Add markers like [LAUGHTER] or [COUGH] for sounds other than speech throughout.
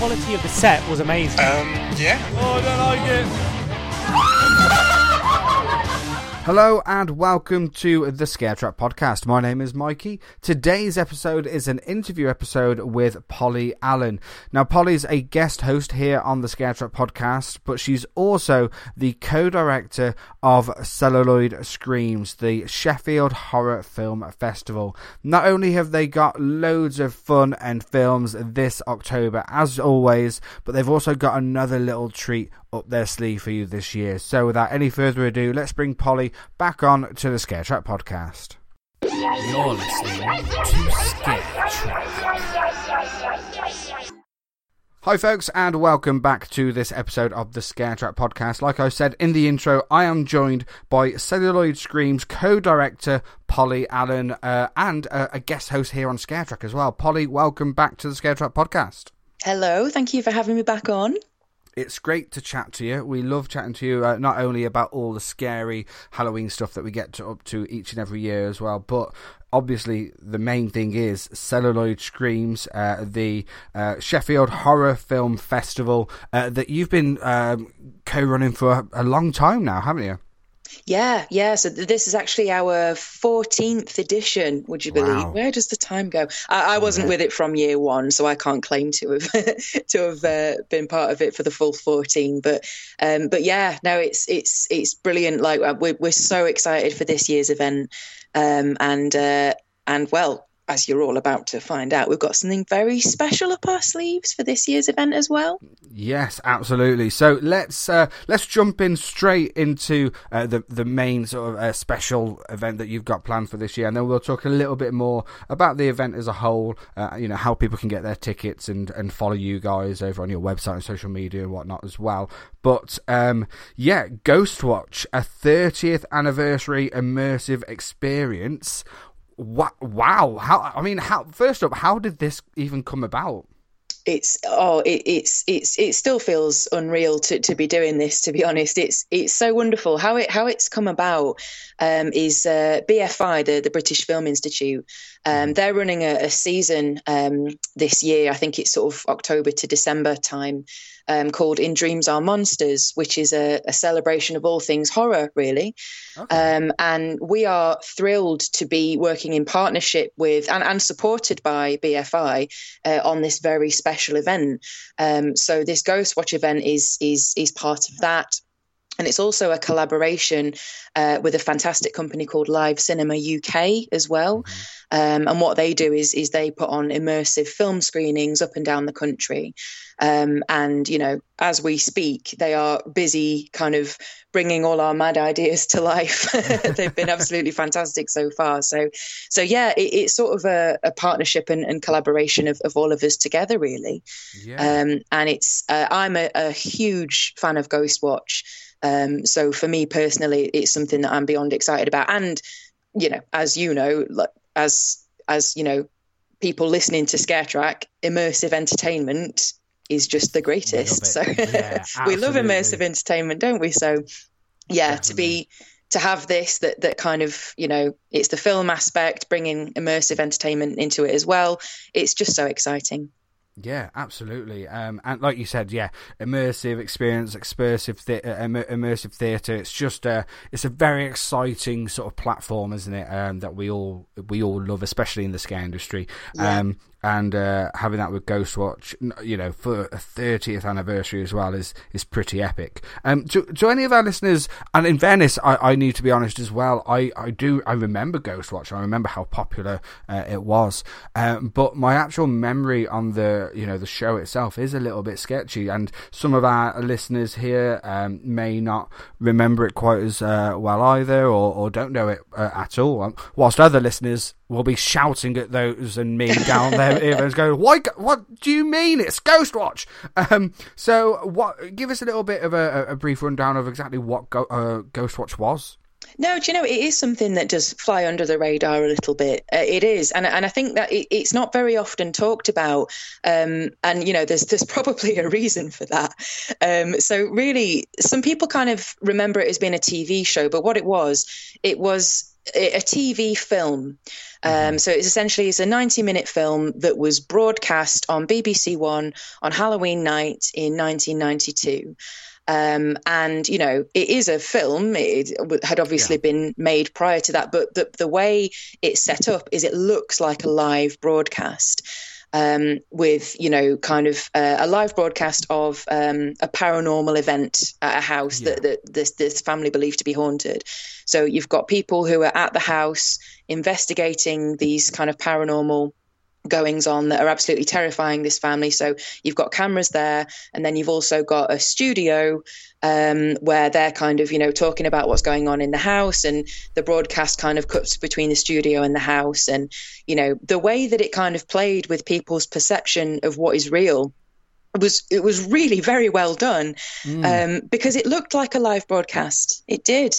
The quality of the set was amazing. Um, oh, I don't like it. Hello and welcome to the Scare Track podcast. My name is Mikey. Today's episode is an interview episode with Polly Allen. Now, Polly's a guest host here on the Scare Track podcast, but she's also the co-director of Celluloid Screams, the Sheffield Horror Film Festival. Not only have they got loads of fun and films this October, as always, but they've also got another little treat up their sleeve for you this year. So, without any further ado, let's bring Polly back on to the Scare Track podcast. You're listening to Scare Track. Hi, folks, and welcome back to this episode of the Scare Track podcast. Like I said in the intro, I am joined by Celluloid Screams co director Polly Allen uh, and uh, a guest host here on Scare Track as well. Polly, welcome back to the Scare Track podcast. Hello, thank you for having me back on. It's great to chat to you. We love chatting to you, uh, not only about all the scary Halloween stuff that we get to, up to each and every year as well, but obviously the main thing is Celluloid Screams, uh, the uh, Sheffield Horror Film Festival uh, that you've been um, co-running for a, a long time now, haven't you? Yeah, yeah. So th- this is actually our 14th edition, would you believe? Wow. Where does the time go? I, I wasn't with it from year one, so I can't claim to have [LAUGHS] to have uh, been part of it for the full 14. But um, but yeah, no, it's it's it's brilliant. Like uh, we're we're so excited for this year's event, um, and uh, and well. As you're all about to find out, we've got something very special up our sleeves for this year's event as well. Yes, absolutely. So let's uh, let's jump in straight into uh, the the main sort of uh, special event that you've got planned for this year, and then we'll talk a little bit more about the event as a whole. Uh, you know how people can get their tickets and and follow you guys over on your website and social media and whatnot as well. But um, yeah, Ghostwatch, a 30th anniversary immersive experience. Wow! How I mean, how first up, how did this even come about? it's oh it, it's it's it still feels unreal to, to be doing this to be honest it's it's so wonderful how it how it's come about um, is uh, BFI the the British Film Institute um, they're running a, a season um, this year I think it's sort of October to December time um, called In Dreams Are Monsters which is a, a celebration of all things horror really um, and we are thrilled to be working in partnership with and, and supported by BFI uh, on this very special event. Um, so this Ghostwatch event is is is part of that. And it's also a collaboration uh, with a fantastic company called Live Cinema UK as well. Um, and what they do is is they put on immersive film screenings up and down the country. Um, and you know, as we speak, they are busy kind of bringing all our mad ideas to life. [LAUGHS] They've been absolutely fantastic so far. So, so yeah, it, it's sort of a, a partnership and, and collaboration of, of all of us together, really. Yeah. Um, and it's uh, I'm a, a huge fan of Ghostwatch. Um, so for me personally, it's something that I'm beyond excited about. And you know, as you know, like, as as you know, people listening to Scare Track, immersive entertainment is just the greatest. So. [LAUGHS] Yeah, we love immersive entertainment, don't we? So yeah, to be to have this that that kind of you know it's the film aspect bringing immersive entertainment into it as well it's just so exciting Yeah, absolutely. Um, and like you said, yeah, immersive experience, expressive, the- uh, immersive theatre. It's just a, it's a very exciting sort of platform, isn't it? Um, that we all we all love, especially in the scare industry. Um, and uh, having that with Ghostwatch, you know, for a 30th anniversary as well is is pretty epic. Um, to, to any of our listeners, and in fairness, I, I need to be honest as well. I, I do I remember Ghostwatch. I remember how popular uh, it was, um, but my actual memory on the you know the show itself is a little bit sketchy, and some of our listeners here um, may not remember it quite as uh, well either, or, or don't know it uh, at all. Um, whilst other listeners will be shouting at those and me down their ears, going, "Why? What do you mean? It's Ghostwatch." Um, so, what? Give us a little bit of a, a brief rundown of exactly what Go, uh, Ghostwatch was. No, do you know it is something that does fly under the radar a little bit. Uh, it is, and and I think that it, it's not very often talked about. Um, and you know, there's there's probably a reason for that. Um, so really, some people kind of remember it as being a TV show, but what it was, it was a TV film. Um, so it's essentially it's a 90 minute film that was broadcast on BBC One on Halloween night in 1992. Um, and you know it is a film it had obviously yeah. been made prior to that but the, the way it's set up is it looks like a live broadcast um, with you know kind of uh, a live broadcast of um, a paranormal event at a house yeah. that, that this this family believed to be haunted. So you've got people who are at the house investigating these kind of paranormal goings on that are absolutely terrifying this family. So you've got cameras there, and then you've also got a studio um, where they're kind of, you know, talking about what's going on in the house, and the broadcast kind of cuts between the studio and the house. And, you know, the way that it kind of played with people's perception of what is real it was it was really very well done mm. um, because it looked like a live broadcast. It did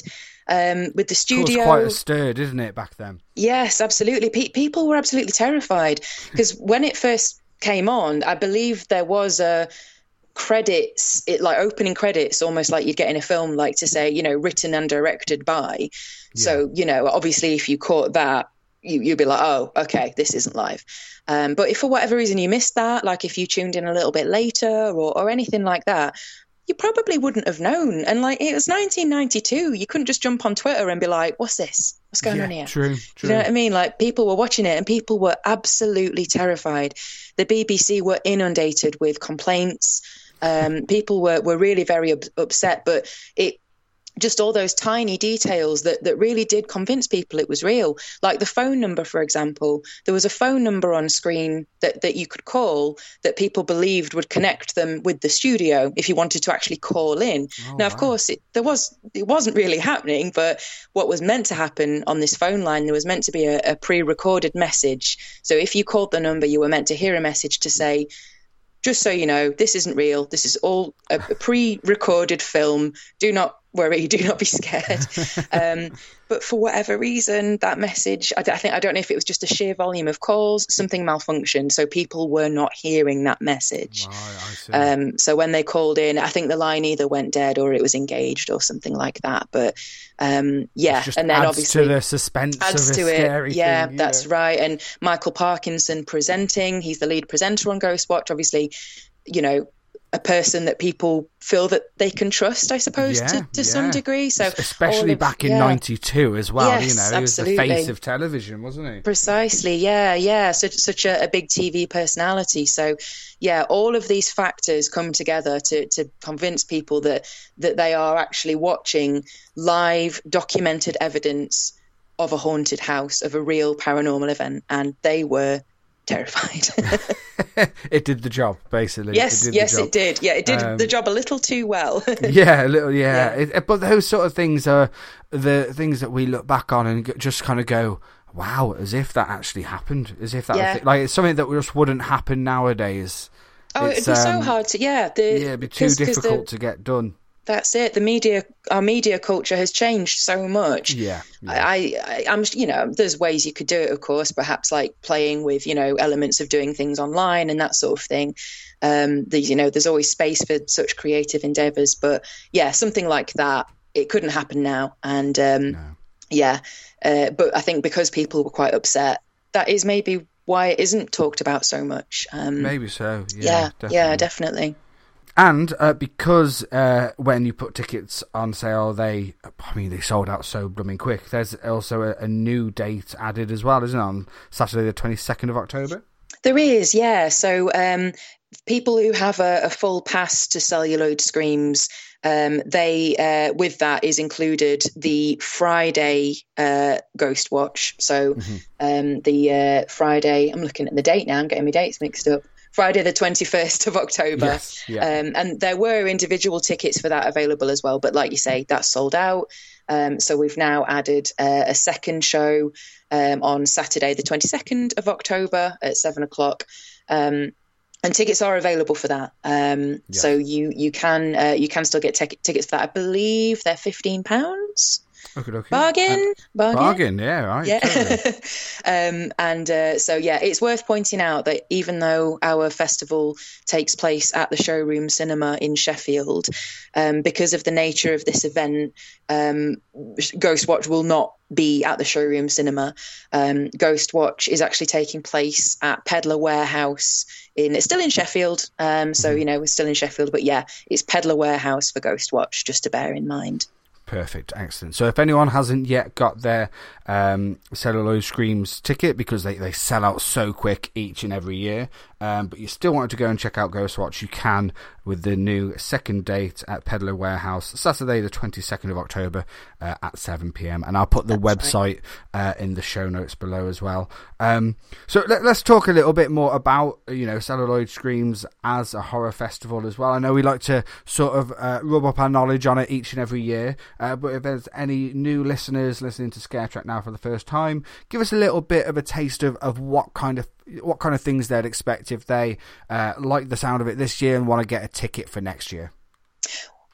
um, with the studio. quite a stir, didn't it, back then? Yes, absolutely. Pe- people were absolutely terrified because when it first came on, I believe there was a credits it like opening credits almost like you'd get in a film like to say you know written and directed by yeah. so you know obviously if you caught that you, you'd be like oh okay this isn't live um, but if for whatever reason you missed that like if you tuned in a little bit later or, or anything like that you probably wouldn't have known. And like it was 1992, you couldn't just jump on Twitter and be like, "What's this? What's going yeah, on here?" True, true. You know what I mean? Like people were watching it, and people were absolutely terrified. The BBC were inundated with complaints. Um, people were were really very up- upset, but it just all those tiny details that, that really did convince people it was real. Like the phone number, for example, there was a phone number on screen that, that you could call that people believed would connect them with the studio if you wanted to actually call in. Oh, now, of wow. course, it, there was it wasn't really happening, but what was meant to happen on this phone line, there was meant to be a, a pre-recorded message. So if you called the number, you were meant to hear a message to say, just so you know, this isn't real. This is all a pre recorded film. Do not worry, [LAUGHS] do not be scared. [LAUGHS] um, but for whatever reason, that message, I, I, think, I don't know if it was just a sheer volume of calls, something malfunctioned. So people were not hearing that message. Right, um, so when they called in, I think the line either went dead or it was engaged or something like that. But um, yeah, and then obviously to the suspense adds to it. Yeah, thing, that's know. right. And Michael Parkinson presenting, he's the lead presenter on Ghostwatch. Obviously, you know, a person that people feel that they can trust, I suppose, yeah, to, to yeah. some degree. So especially of, back in '92 yeah. as well, yes, you know, he was the face of television, wasn't he? Precisely, yeah, yeah. Such such a, a, big TV personality. So, yeah, all of these factors come together to to convince people that that they are actually watching live documented evidence of a haunted house, of a real paranormal event, and they were terrified. [LAUGHS] it did the job, basically. Yes, it yes, it did. Yeah, it did um, the job a little too well. [LAUGHS] yeah, a little. Yeah, yeah. It, but those sort of things are the things that we look back on and just kind of go, "Wow," as if that actually happened, as if that yeah. was, like it's something that just wouldn't happen nowadays. Oh, it's, it'd be um, so hard to yeah. The, yeah, it'd be too difficult the, to get done that's it. The media, our media culture has changed so much. Yeah, yeah. I, I, I'm, you know, there's ways you could do it, of course. Perhaps like playing with, you know, elements of doing things online and that sort of thing. Um, the, you know, there's always space for such creative endeavors. But yeah, something like that, it couldn't happen now. And um, no. yeah, uh, but I think because people were quite upset, that is maybe why it isn't talked about so much. Um, maybe so. Yeah, yeah, definitely. yeah, definitely. And uh, because uh, when you put tickets on sale, they, I mean, they sold out so blooming quick. There's also a, a, new date added as well, isn't it? On Saturday, the 22nd of October? There is, yeah. So um, people who have a, a, full pass to celluloid screams, um, they uh, with that is included the Friday uh, Ghost Watch. So mm-hmm. um, the uh, Friday, I'm looking at the date now. I'm getting my dates mixed up. Friday the 21st of October. Yes, yeah. um, and there were individual tickets for that available as well. But like you say, that's sold out. Um, so we've now added uh, a second show um, on Saturday, the 22nd of October at seven o'clock. Um, and tickets are available for that. Um, yeah. So you you can uh, you can still get tickets for that. I believe they're fifteen pounds. Okay, okay. Bargain, bargain, bargain. Yeah, right. Yeah, totally. [LAUGHS] um, and uh, so yeah, it's worth pointing out that even though our festival takes place at the Showroom Cinema in Sheffield, um, because of the nature of this event, um, Ghost Watch will not be at the Showroom Cinema. Um, Ghost Watch is actually taking place at Peddler Warehouse in. It's still in Sheffield, um, so mm-hmm. you know we're still in Sheffield, but yeah, it's Peddler Warehouse for Ghost Watch, just to bear in mind. Perfect, excellent. So if anyone hasn't yet got their um, Celluloid Screams ticket because they, they sell out so quick each and every year, um, but you still wanted to go and check out Ghostwatch, you can with the new second date at Peddler Warehouse, Saturday the 22nd of October uh, at 7 pm. And I'll put the That's website right. uh, in the show notes below as well. Um, so let, us talk a little bit more about, you know, Celluloid Screams as a horror festival as well. I know we like to sort of uh, rub up our knowledge on it each and every year, uh, but if there's any new listeners listening to Scare Track now for the first time, give us a little bit of a taste of, of what kind of what kind of things they'd expect if they uh, like the sound of it this year and want to get a ticket for next year?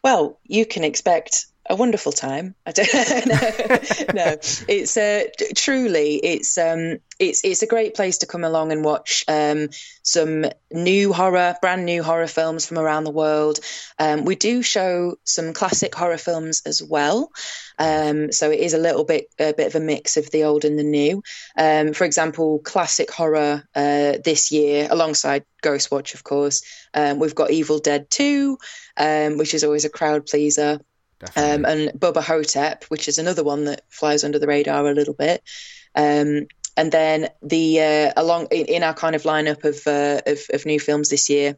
Well, you can expect a wonderful time. I don't [LAUGHS] no, no. It's uh, truly it's um it's it's a great place to come along and watch um some new horror, brand new horror films from around the world. Um, we do show some classic horror films as well. Um, so it is a little bit a bit of a mix of the old and the new. Um, for example, classic horror uh, this year, alongside Ghostwatch, of course. Um, we've got Evil Dead Two, um, which is always a crowd pleaser. Um, and Bubba Ho-Tep, which is another one that flies under the radar a little bit. Um, and then the uh, along in, in, our kind of lineup of, uh, of, of new films this year,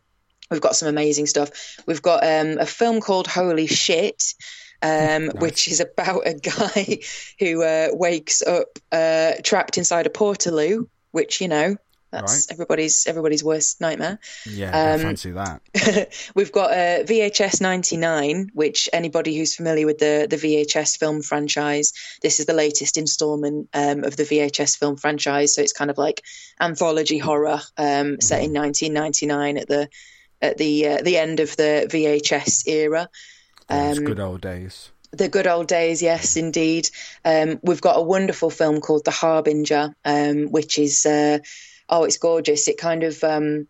we've got some amazing stuff. We've got um, a film called Holy Shit, um, nice. which is about a [LAUGHS] guy who uh, wakes up uh, trapped inside a portaloo, which you know that's right. everybody's everybody's worst nightmare. Yeah, um, I fancy that. [LAUGHS] we've got a uh, VHS 99, which anybody who's familiar with the, the VHS film franchise, this is the latest installment um, of the VHS film franchise. So it's kind of like anthology horror um, mm-hmm. set in 1999 at the at the uh, the end of the VHS era. Those um, good old days. The good old days, yes, indeed. Um, we've got a wonderful film called The Harbinger, um, which is uh, oh, it's gorgeous. It kind of um,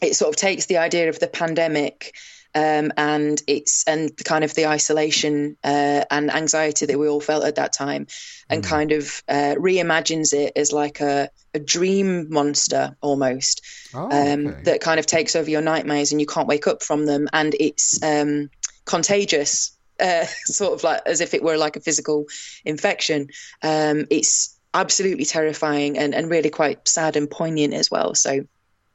it sort of takes the idea of the pandemic um, and it's and kind of the isolation uh, and anxiety that we all felt at that time, and mm. kind of uh, reimagines it as like a, a dream monster almost oh, um, okay. that kind of takes over your nightmares and you can't wake up from them, and it's um, contagious. Uh, [LAUGHS] sort of like as if it were like a physical infection. Um, it's absolutely terrifying and, and really quite sad and poignant as well. So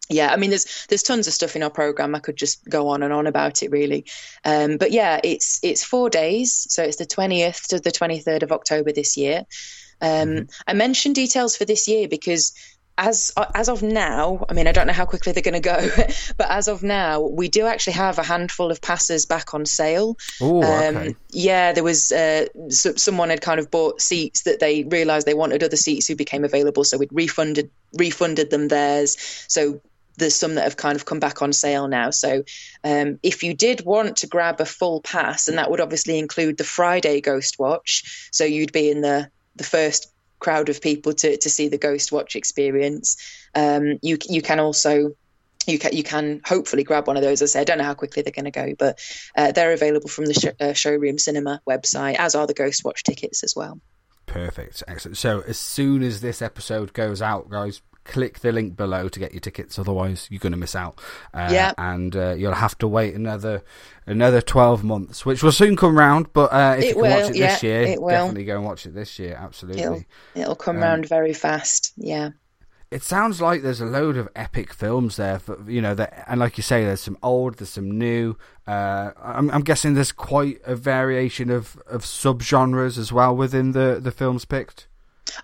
yeah, I mean, there's there's tons of stuff in our program. I could just go on and on about it, really. Um, but yeah, it's it's four days, so it's the 20th to the 23rd of October this year. Um, mm-hmm. I mentioned details for this year because as as of now, I mean, I don't know how quickly they're going to go, [LAUGHS] but as of now, we do actually have a handful of passes back on sale. Ooh, um, okay. Yeah, there was uh, so, someone had kind of bought seats that they realised they wanted other seats who became available, so we'd refunded refunded them theirs. So there's some that have kind of come back on sale now. So um, if you did want to grab a full pass, and that would obviously include the Friday Ghost Watch, so you'd be in the the first crowd of people to, to see the Ghost Watch experience. Um, you you can also you can you can hopefully grab one of those. As I say, I don't know how quickly they're going to go, but uh, they're available from the sh- uh, showroom cinema website, as are the Ghost Watch tickets as well. Perfect, excellent. So as soon as this episode goes out, guys, click the link below to get your tickets. Otherwise, you're going to miss out. Uh, yeah, and uh, you'll have to wait another another twelve months, which will soon come round. But uh, if it you can will, watch it yeah, this year, it will. definitely go and watch it this year. Absolutely, it'll, it'll come uh, round very fast. Yeah. it sounds like there's a load of epic films there. For, you know, that, and like you say, there's some old, there's some new. Uh, I'm, I'm, guessing there's quite a variation of, of subgenres as well within the, the films picked.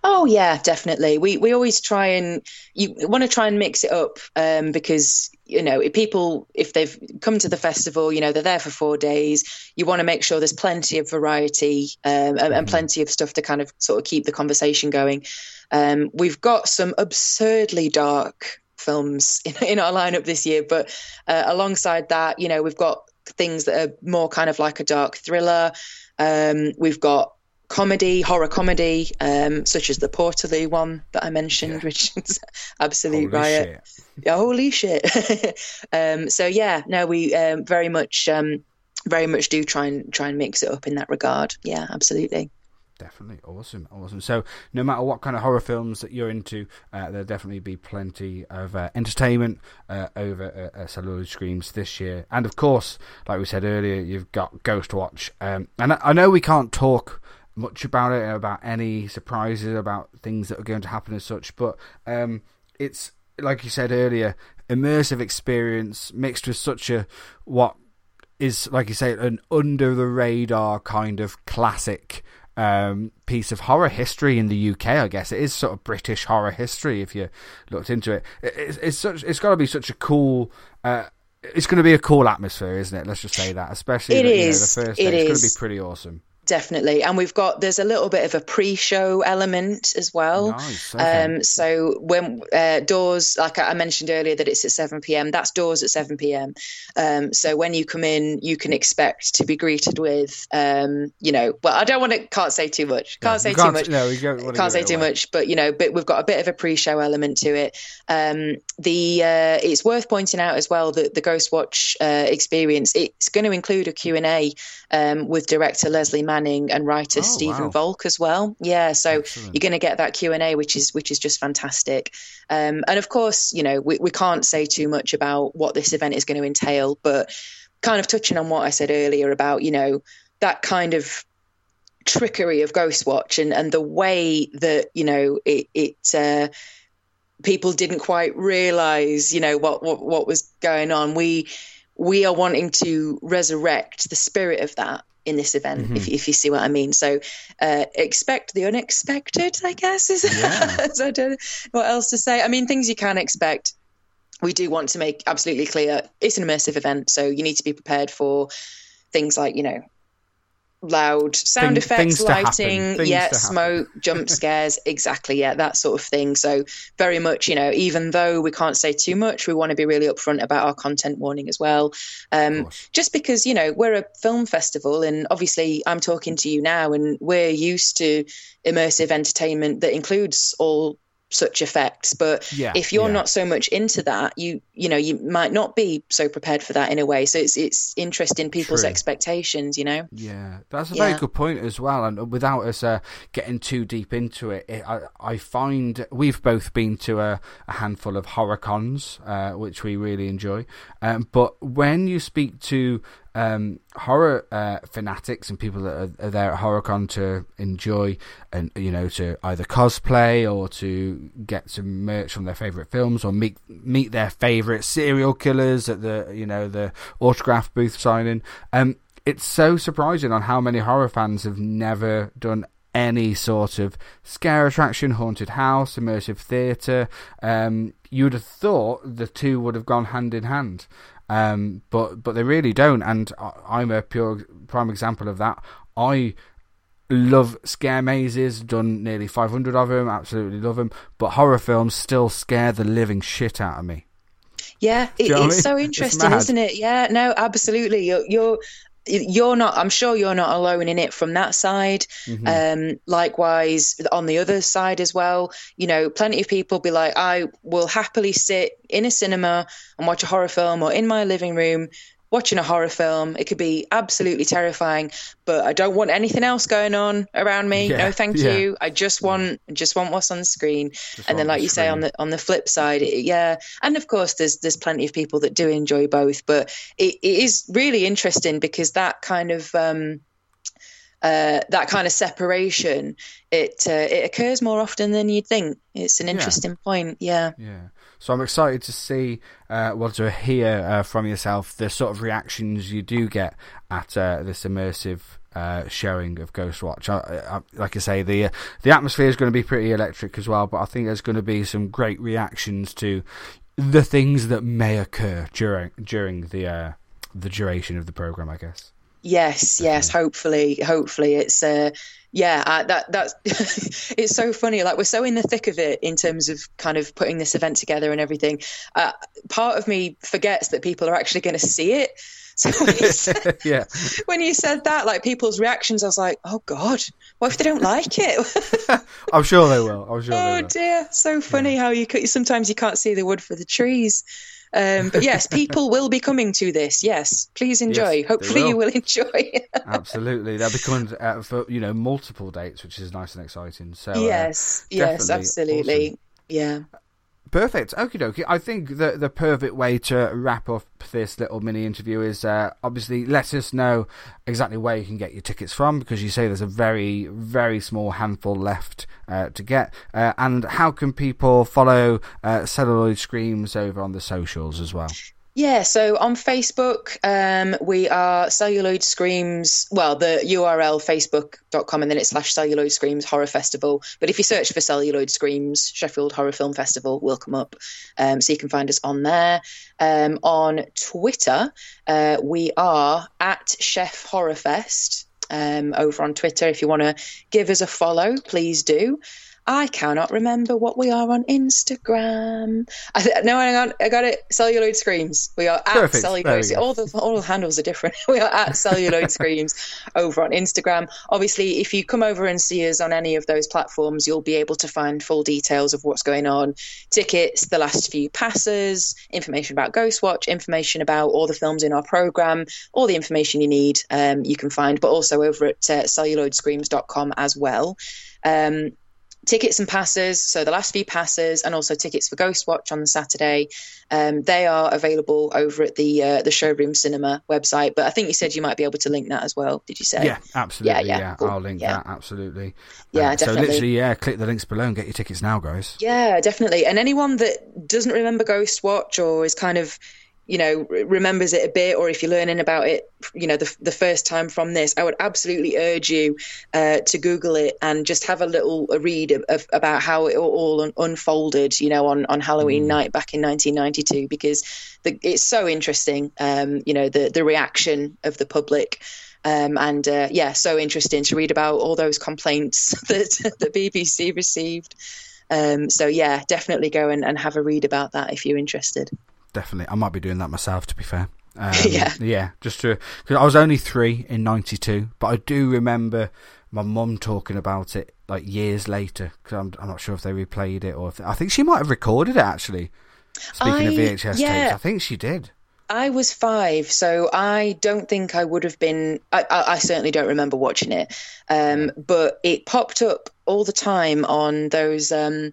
Oh yeah, definitely. We we always try and you want to try and mix it up um, because you know if people if they've come to the festival, you know they're there for four days. You want to make sure there's plenty of variety um, and, and, plenty of stuff to kind of sort of keep the conversation going. Um, we've got some absurdly dark films [LAUGHS] in, in our lineup this year, but uh, alongside that, you know, we've got things that are more kind of like a dark thriller. Um, we've got comedy, horror comedy, um, such as the Portaloo one that I mentioned, yeah. which is [LAUGHS] absolute holy riot. Shit. Yeah, holy shit. [LAUGHS] um, so yeah, no, we um, very much, um, very much do try and try and mix it up in that regard. Yeah, absolutely definitely awesome, awesome. So, no matter what kind of horror films that you're into, uh, there'll definitely be plenty of uh, entertainment uh, over uh, Celluloid Screams this year. And of course, like we said earlier, you've got Ghostwatch. Um, and I, I know we can't talk much about it, about any surprises, about things that are going to happen as such, but um, it's like you said earlier, immersive experience mixed with such a what is like you say an under the radar kind of classic um, piece of horror history in the UK. I guess it is sort of British horror history if you looked into it. It's, it's such. It's got to be such a cool. Uh, it's going to be a cool atmosphere, isn't it? Let's just say that, especially it the, is. You know, the first day. It it's is. going to be pretty awesome. Definitely, and we've got there's a little bit of a pre-show element as well. Nice, okay. um, so when uh, doors, like I mentioned earlier, that it's at seven pm. That's doors at seven pm. Um, so when you come in, you can expect to be greeted with, um, you know, well, I don't want to can't say too much. Can't say can't, too much. No, we can't, can't say too away. much. But you know, but we've got a bit of a pre-show element to it. Um, the uh, it's worth pointing out as well that the Ghostwatch uh, experience it's going to include a Q and A um, with director Lesley Manning and writer oh, Stephen wow. Volk as well. Yeah, so Excellent. you're going to get that Q and A, which is which is just fantastic. Um, and of course, you know, we, we can't say too much about what this event is going to entail, but kind of touching on what I said earlier about you know that kind of trickery of Ghostwatch and and the way that you know it it. Uh, people didn't quite realize you know what, what what was going on we we are wanting to resurrect the spirit of that in this event, mm-hmm. if, if you see what I mean. So uh, expect the unexpected, I guess. Is [LAUGHS] yeah. so I don't know what else to say. I mean, things you can expect. We do want to make absolutely clear it's an immersive event, so you need to be prepared for things like you know loud sound Thing, effects, lighting, yeah, smoke, jump [LAUGHS] scares, exactly, yeah, that sort of thing. So very much, you know, even though we can't say too much, we want to be really upfront about our content warning as well. Um, just because you know we're a film festival, and obviously I'm talking to you now, and we're used to immersive entertainment that includes all such effects but yeah, if you're yeah. not so much into that you you know you might not be so prepared for that in a way so it's it's interesting people's True. expectations you know Yeah, that's a Yeah. very good point as well. And without us uh, getting too deep into it, it I, I find we've both been to a, a handful of horror cons, uh, which we really enjoy. Um, but when you speak to um, horror uh, fanatics and people that are, are there at HorrorCon to enjoy and you know to either cosplay or to get some merch from their favorite films or meet meet their favorite serial killers at the you know the autograph booth signing. Um, it's so surprising on how many horror fans have never done any sort of scare attraction, haunted house, immersive theatre. Um, you would have thought the two would have gone hand in hand, um, but but they really don't. And I'm a pure prime example of that. I love scare mazes, done nearly 500 of them, absolutely love them. But horror films still scare the living shit out of me. Yeah, it, what I it's mean? so interesting, mad. isn't it? Yeah, no, absolutely. You're, you're you're not. I'm sure you're not alone in it from that side. Mm-hmm. Um, likewise, on the other side as well, you know, plenty of people be like, I will happily sit in a cinema and watch a horror film, or in my living room watching a horror film. It could be absolutely terrifying, but I don't want anything else going on around me. Yeah, no, thank yeah. you. I just want just want what's on the screen. Just and then, like the you say, on the on the flip side, it, yeah, and of course, there's there's plenty of people that do enjoy both, but it, it is really interesting because that kind of um, uh, that kind of separation, it uh, it occurs more often than you'd think. It's an interesting yeah. point. Yeah. Yeah. So I'm excited to see, uh, well, to hear uh, from yourself the sort of reactions you do get at uh, this immersive uh, showing of Ghostwatch. I, I, like I say, the uh, the atmosphere is going to be pretty electric as well, but I think there's going to be some great reactions to the things that may occur during during the uh, the duration of the program. I guess. Yes, yes. Hopefully, hopefully it's uh, yeah. Uh, that that's [LAUGHS] it's so funny. Like we're so in the thick of it in terms of kind of putting this event together and everything. Uh, part of me forgets that people are actually going to see it. [LAUGHS] So when you, said, [LAUGHS] yeah. when you said that, like people's reactions, I was like, "Oh God, what if they don't like it?" I'm sure they will. I'm sure. Oh dear, so funny yeah. how you could, sometimes you can't see the wood for the trees. Um, but yes, people will be coming to this. Yes, please enjoy. Yes, Hopefully, will. you will enjoy. [LAUGHS] absolutely, they'll be coming uh, for you know multiple dates, which is nice and exciting. So yes, uh, yes, absolutely, awesome. yeah. Perfect. Okie dokie. I think the the perfect way to wrap up this little mini interview is uh, obviously let us know exactly where you can get your tickets from because you say there's a very very small handful left uh, to get. Uh, and how can people follow uh, Celluloid Screams over on the socials as well? Yeah, so on Facebook, um, we are Celluloid Screams. Well, the URL facebook.com and then it's slash Celluloid Screams Horror Festival. But if you search for Celluloid Screams Sheffield Horror Film Festival, we'll come up. Um, so you can find us on there. Um, on Twitter, uh, we are at Sheff Horror Fest. Um, over on Twitter, if you want to give us a follow, please do. I cannot remember what we are on Instagram. I th- no, hang on, I got it. Celluloid Screams. We are at Perfect. Celluloid. All the all the handles are different. [LAUGHS] we are at Celluloid Screams over on Instagram. Obviously, if you come over and see us on any of those platforms, you'll be able to find full details of what's going on, tickets, the last few passes, information about Ghostwatch, information about all the films in our program, all the information you need. Um, you can find, but also over at uh, celluloidscreams.com as well. Um, tickets and passes so the last few passes and also tickets for Ghost Watch on the saturday um, they are available over at the uh, the showroom cinema website but i think you said you might be able to link that as well did you say yeah absolutely yeah, yeah. yeah. Cool. i'll link yeah. that absolutely yeah uh, definitely. so literally yeah click the links below and get your tickets now guys yeah definitely and anyone that doesn't remember Ghost Watch or is kind of you know remembers it a bit or if you're learning about it you know the, the first time from this i would absolutely urge you uh, to google it and just have a little a read of, of, about how it all un- unfolded you know on, on halloween mm. night back in 1992 because the, it's so interesting um, you know the the reaction of the public. Um, and uh, yeah so interesting to read about all those complaints [LAUGHS] that [LAUGHS] the bbc received. Um, so yeah definitely go and, and have a read about that if you're interested definitely. I might be doing that myself, to be fair. [LAUGHS] Um, yeah, yeah. Just to because I was only three in '92, but I do remember my mum talking about it like years later. Because I'm, I'm not sure if they replayed it or if I think she might have recorded it actually. Speaking I, of VHS yeah. tapes, I think she did. I was five, so I don't think I would have been. I, I, I certainly don't remember watching it, um, but it popped up all the time on those um,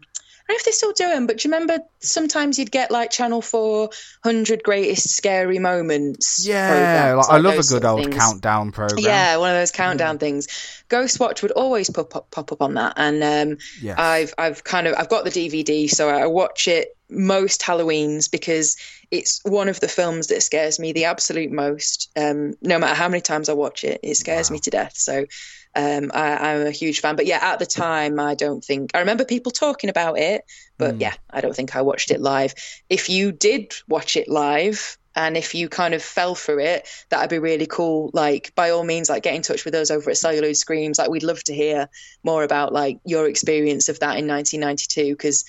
know if they still do them, but do you remember sometimes you'd get like Channel 400 greatest scary moments? Yeah, like, I love a good old things. countdown program. Yeah, one of those countdown mm. things. Ghostwatch would always pop up, pop up on that, and um, yes. I've I've kind of I've got the DVD, so I watch it most Halloweens because it's one of the films that scares me the absolute most. Um, no matter how many times I watch it, it scares wow. me to death. So um, I, am a huge fan. But yeah, at the time, I don't think I remember people talking about it, but mm. yeah, I don't think I watched it live. If you did watch it live, and if you kind of fell for it, that'd be really cool. Like, by all means, like get in touch with us over at Celluloid Screams. Like, we'd love to hear more about like your experience of that in 1992 because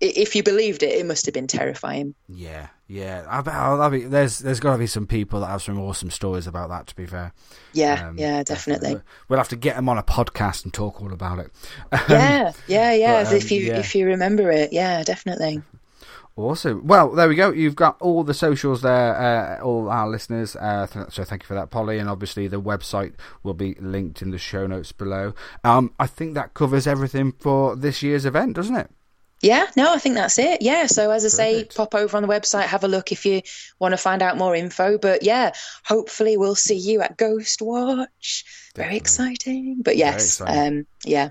if you believed it, it must have been terrifying. Yeah, yeah. I be, there's there's got to be some people that have some awesome stories about that. To be fair. Yeah, um, yeah, definitely. We'll have to get them on a podcast and talk all about it. [LAUGHS] yeah, yeah, yeah. But, um, if you yeah. if you remember it, yeah, definitely. [LAUGHS] Awesome. Well, there we go. You've got all the socials there, uh, all our listeners. Uh, so thank you for that, Polly. And obviously, the website will be linked in the show notes below. Um, I think that covers everything for this year's event, doesn't it? Yeah, no, I think that's it. Yeah, so as I Perfect. say, pop over on the website, have a look if you want to find out more info. But yeah, hopefully we'll see you at Ghost Watch. Very exciting. But yes, exciting. um, yeah,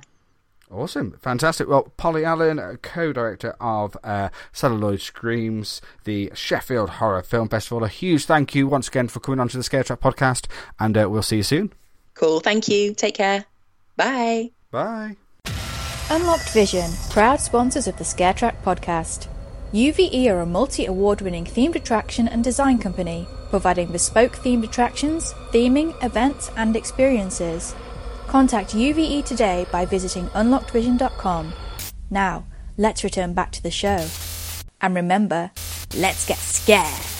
Awesome, fantastic. Well, Polly Allen, co-director of uh, Celluloid Screams, the Sheffield Horror Film Festival. A huge thank you once again for coming onto the Scare Track podcast, and uh, we'll see you soon. cool. Thank you. Take care. Bye. Bye. Unlocked Vision, proud sponsors of the ScareTrack podcast. UVE are a multi award winning themed attraction and design company, providing bespoke themed attractions, theming, events, and experiences. Contact UVE today by visiting unlockedvision.com. Now, let's return back to the show. And remember, let's get scared.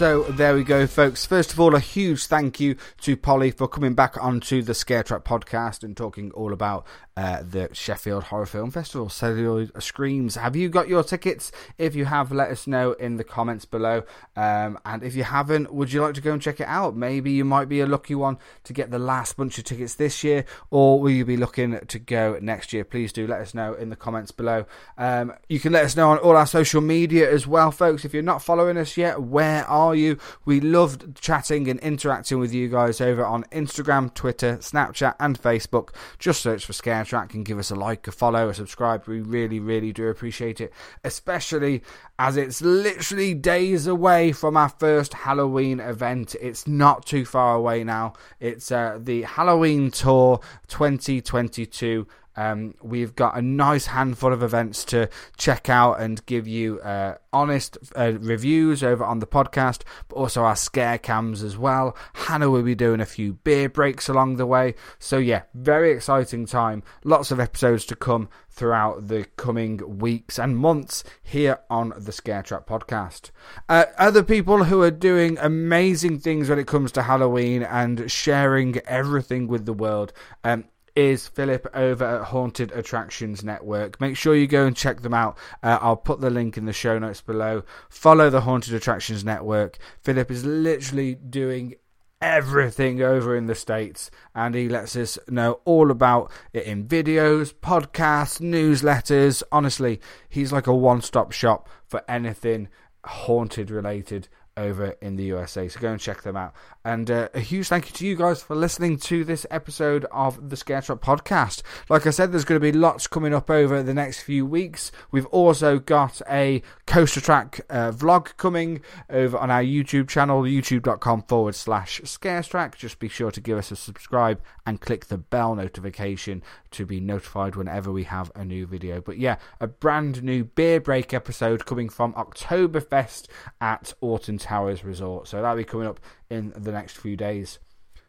So there we go, folks. First of all, a huge thank you to Polly for coming back onto the Scare Track podcast and talking all about uh, the Sheffield Horror Film Festival, Celluloid Screams. Have you got your tickets? If you have, let us know in the comments below. Um, and if you haven't, would you like to go and check it out? Maybe you might be a lucky one to get the last bunch of tickets this year, or will you be looking to go next year? Please do let us know in the comments below. Um, you can let us know on all our social media as well, folks. If you're not following us yet, where are you? We loved chatting and interacting with you guys over on Instagram, Twitter, Snapchat, and Facebook. Just search for Scare Track and give us a like, a follow, a subscribe. We really, really do appreciate it, especially as it's literally days away from our first Halloween event. It's not too far away now. It's uh, the Halloween Tour 2022. Um, we've got a nice handful of events to check out and give you uh, honest uh, reviews over on the podcast, but also our scare cams as well. Hannah will be doing a few beer breaks along the way. So, yeah, very exciting time. Lots of episodes to come throughout the coming weeks and months here on the Scare Track podcast. Uh, other people who are doing amazing things when it comes to Halloween and sharing everything with the world. Um, is Philip over at Haunted Attractions Network. Make sure you go and check them out. Uh, I'll put the link in the show notes below. Follow the Haunted Attractions Network. Philip is literally doing everything over in the States and he lets us know all about it in videos, podcasts, newsletters. Honestly, he's like a one stop shop for anything haunted related over in the USA. So go and check them out. And uh, a huge thank you to you guys for listening to this episode of the Scare Track podcast. Like I said, there's going to be lots coming up over the next few weeks. We've also got a Coaster Track uh, vlog coming over on our YouTube channel, youtube.com forward slash Scarestrack. Just be sure to give us a subscribe and click the bell notification to be notified whenever we have a new video. But yeah, a brand new beer break episode coming from Oktoberfest at Alton Towers Resort. So that'll be coming up in the next few days.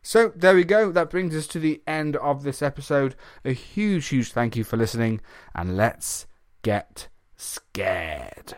So there we go. That brings us to the end of this episode. A huge, huge thank you for listening, and let's get scared.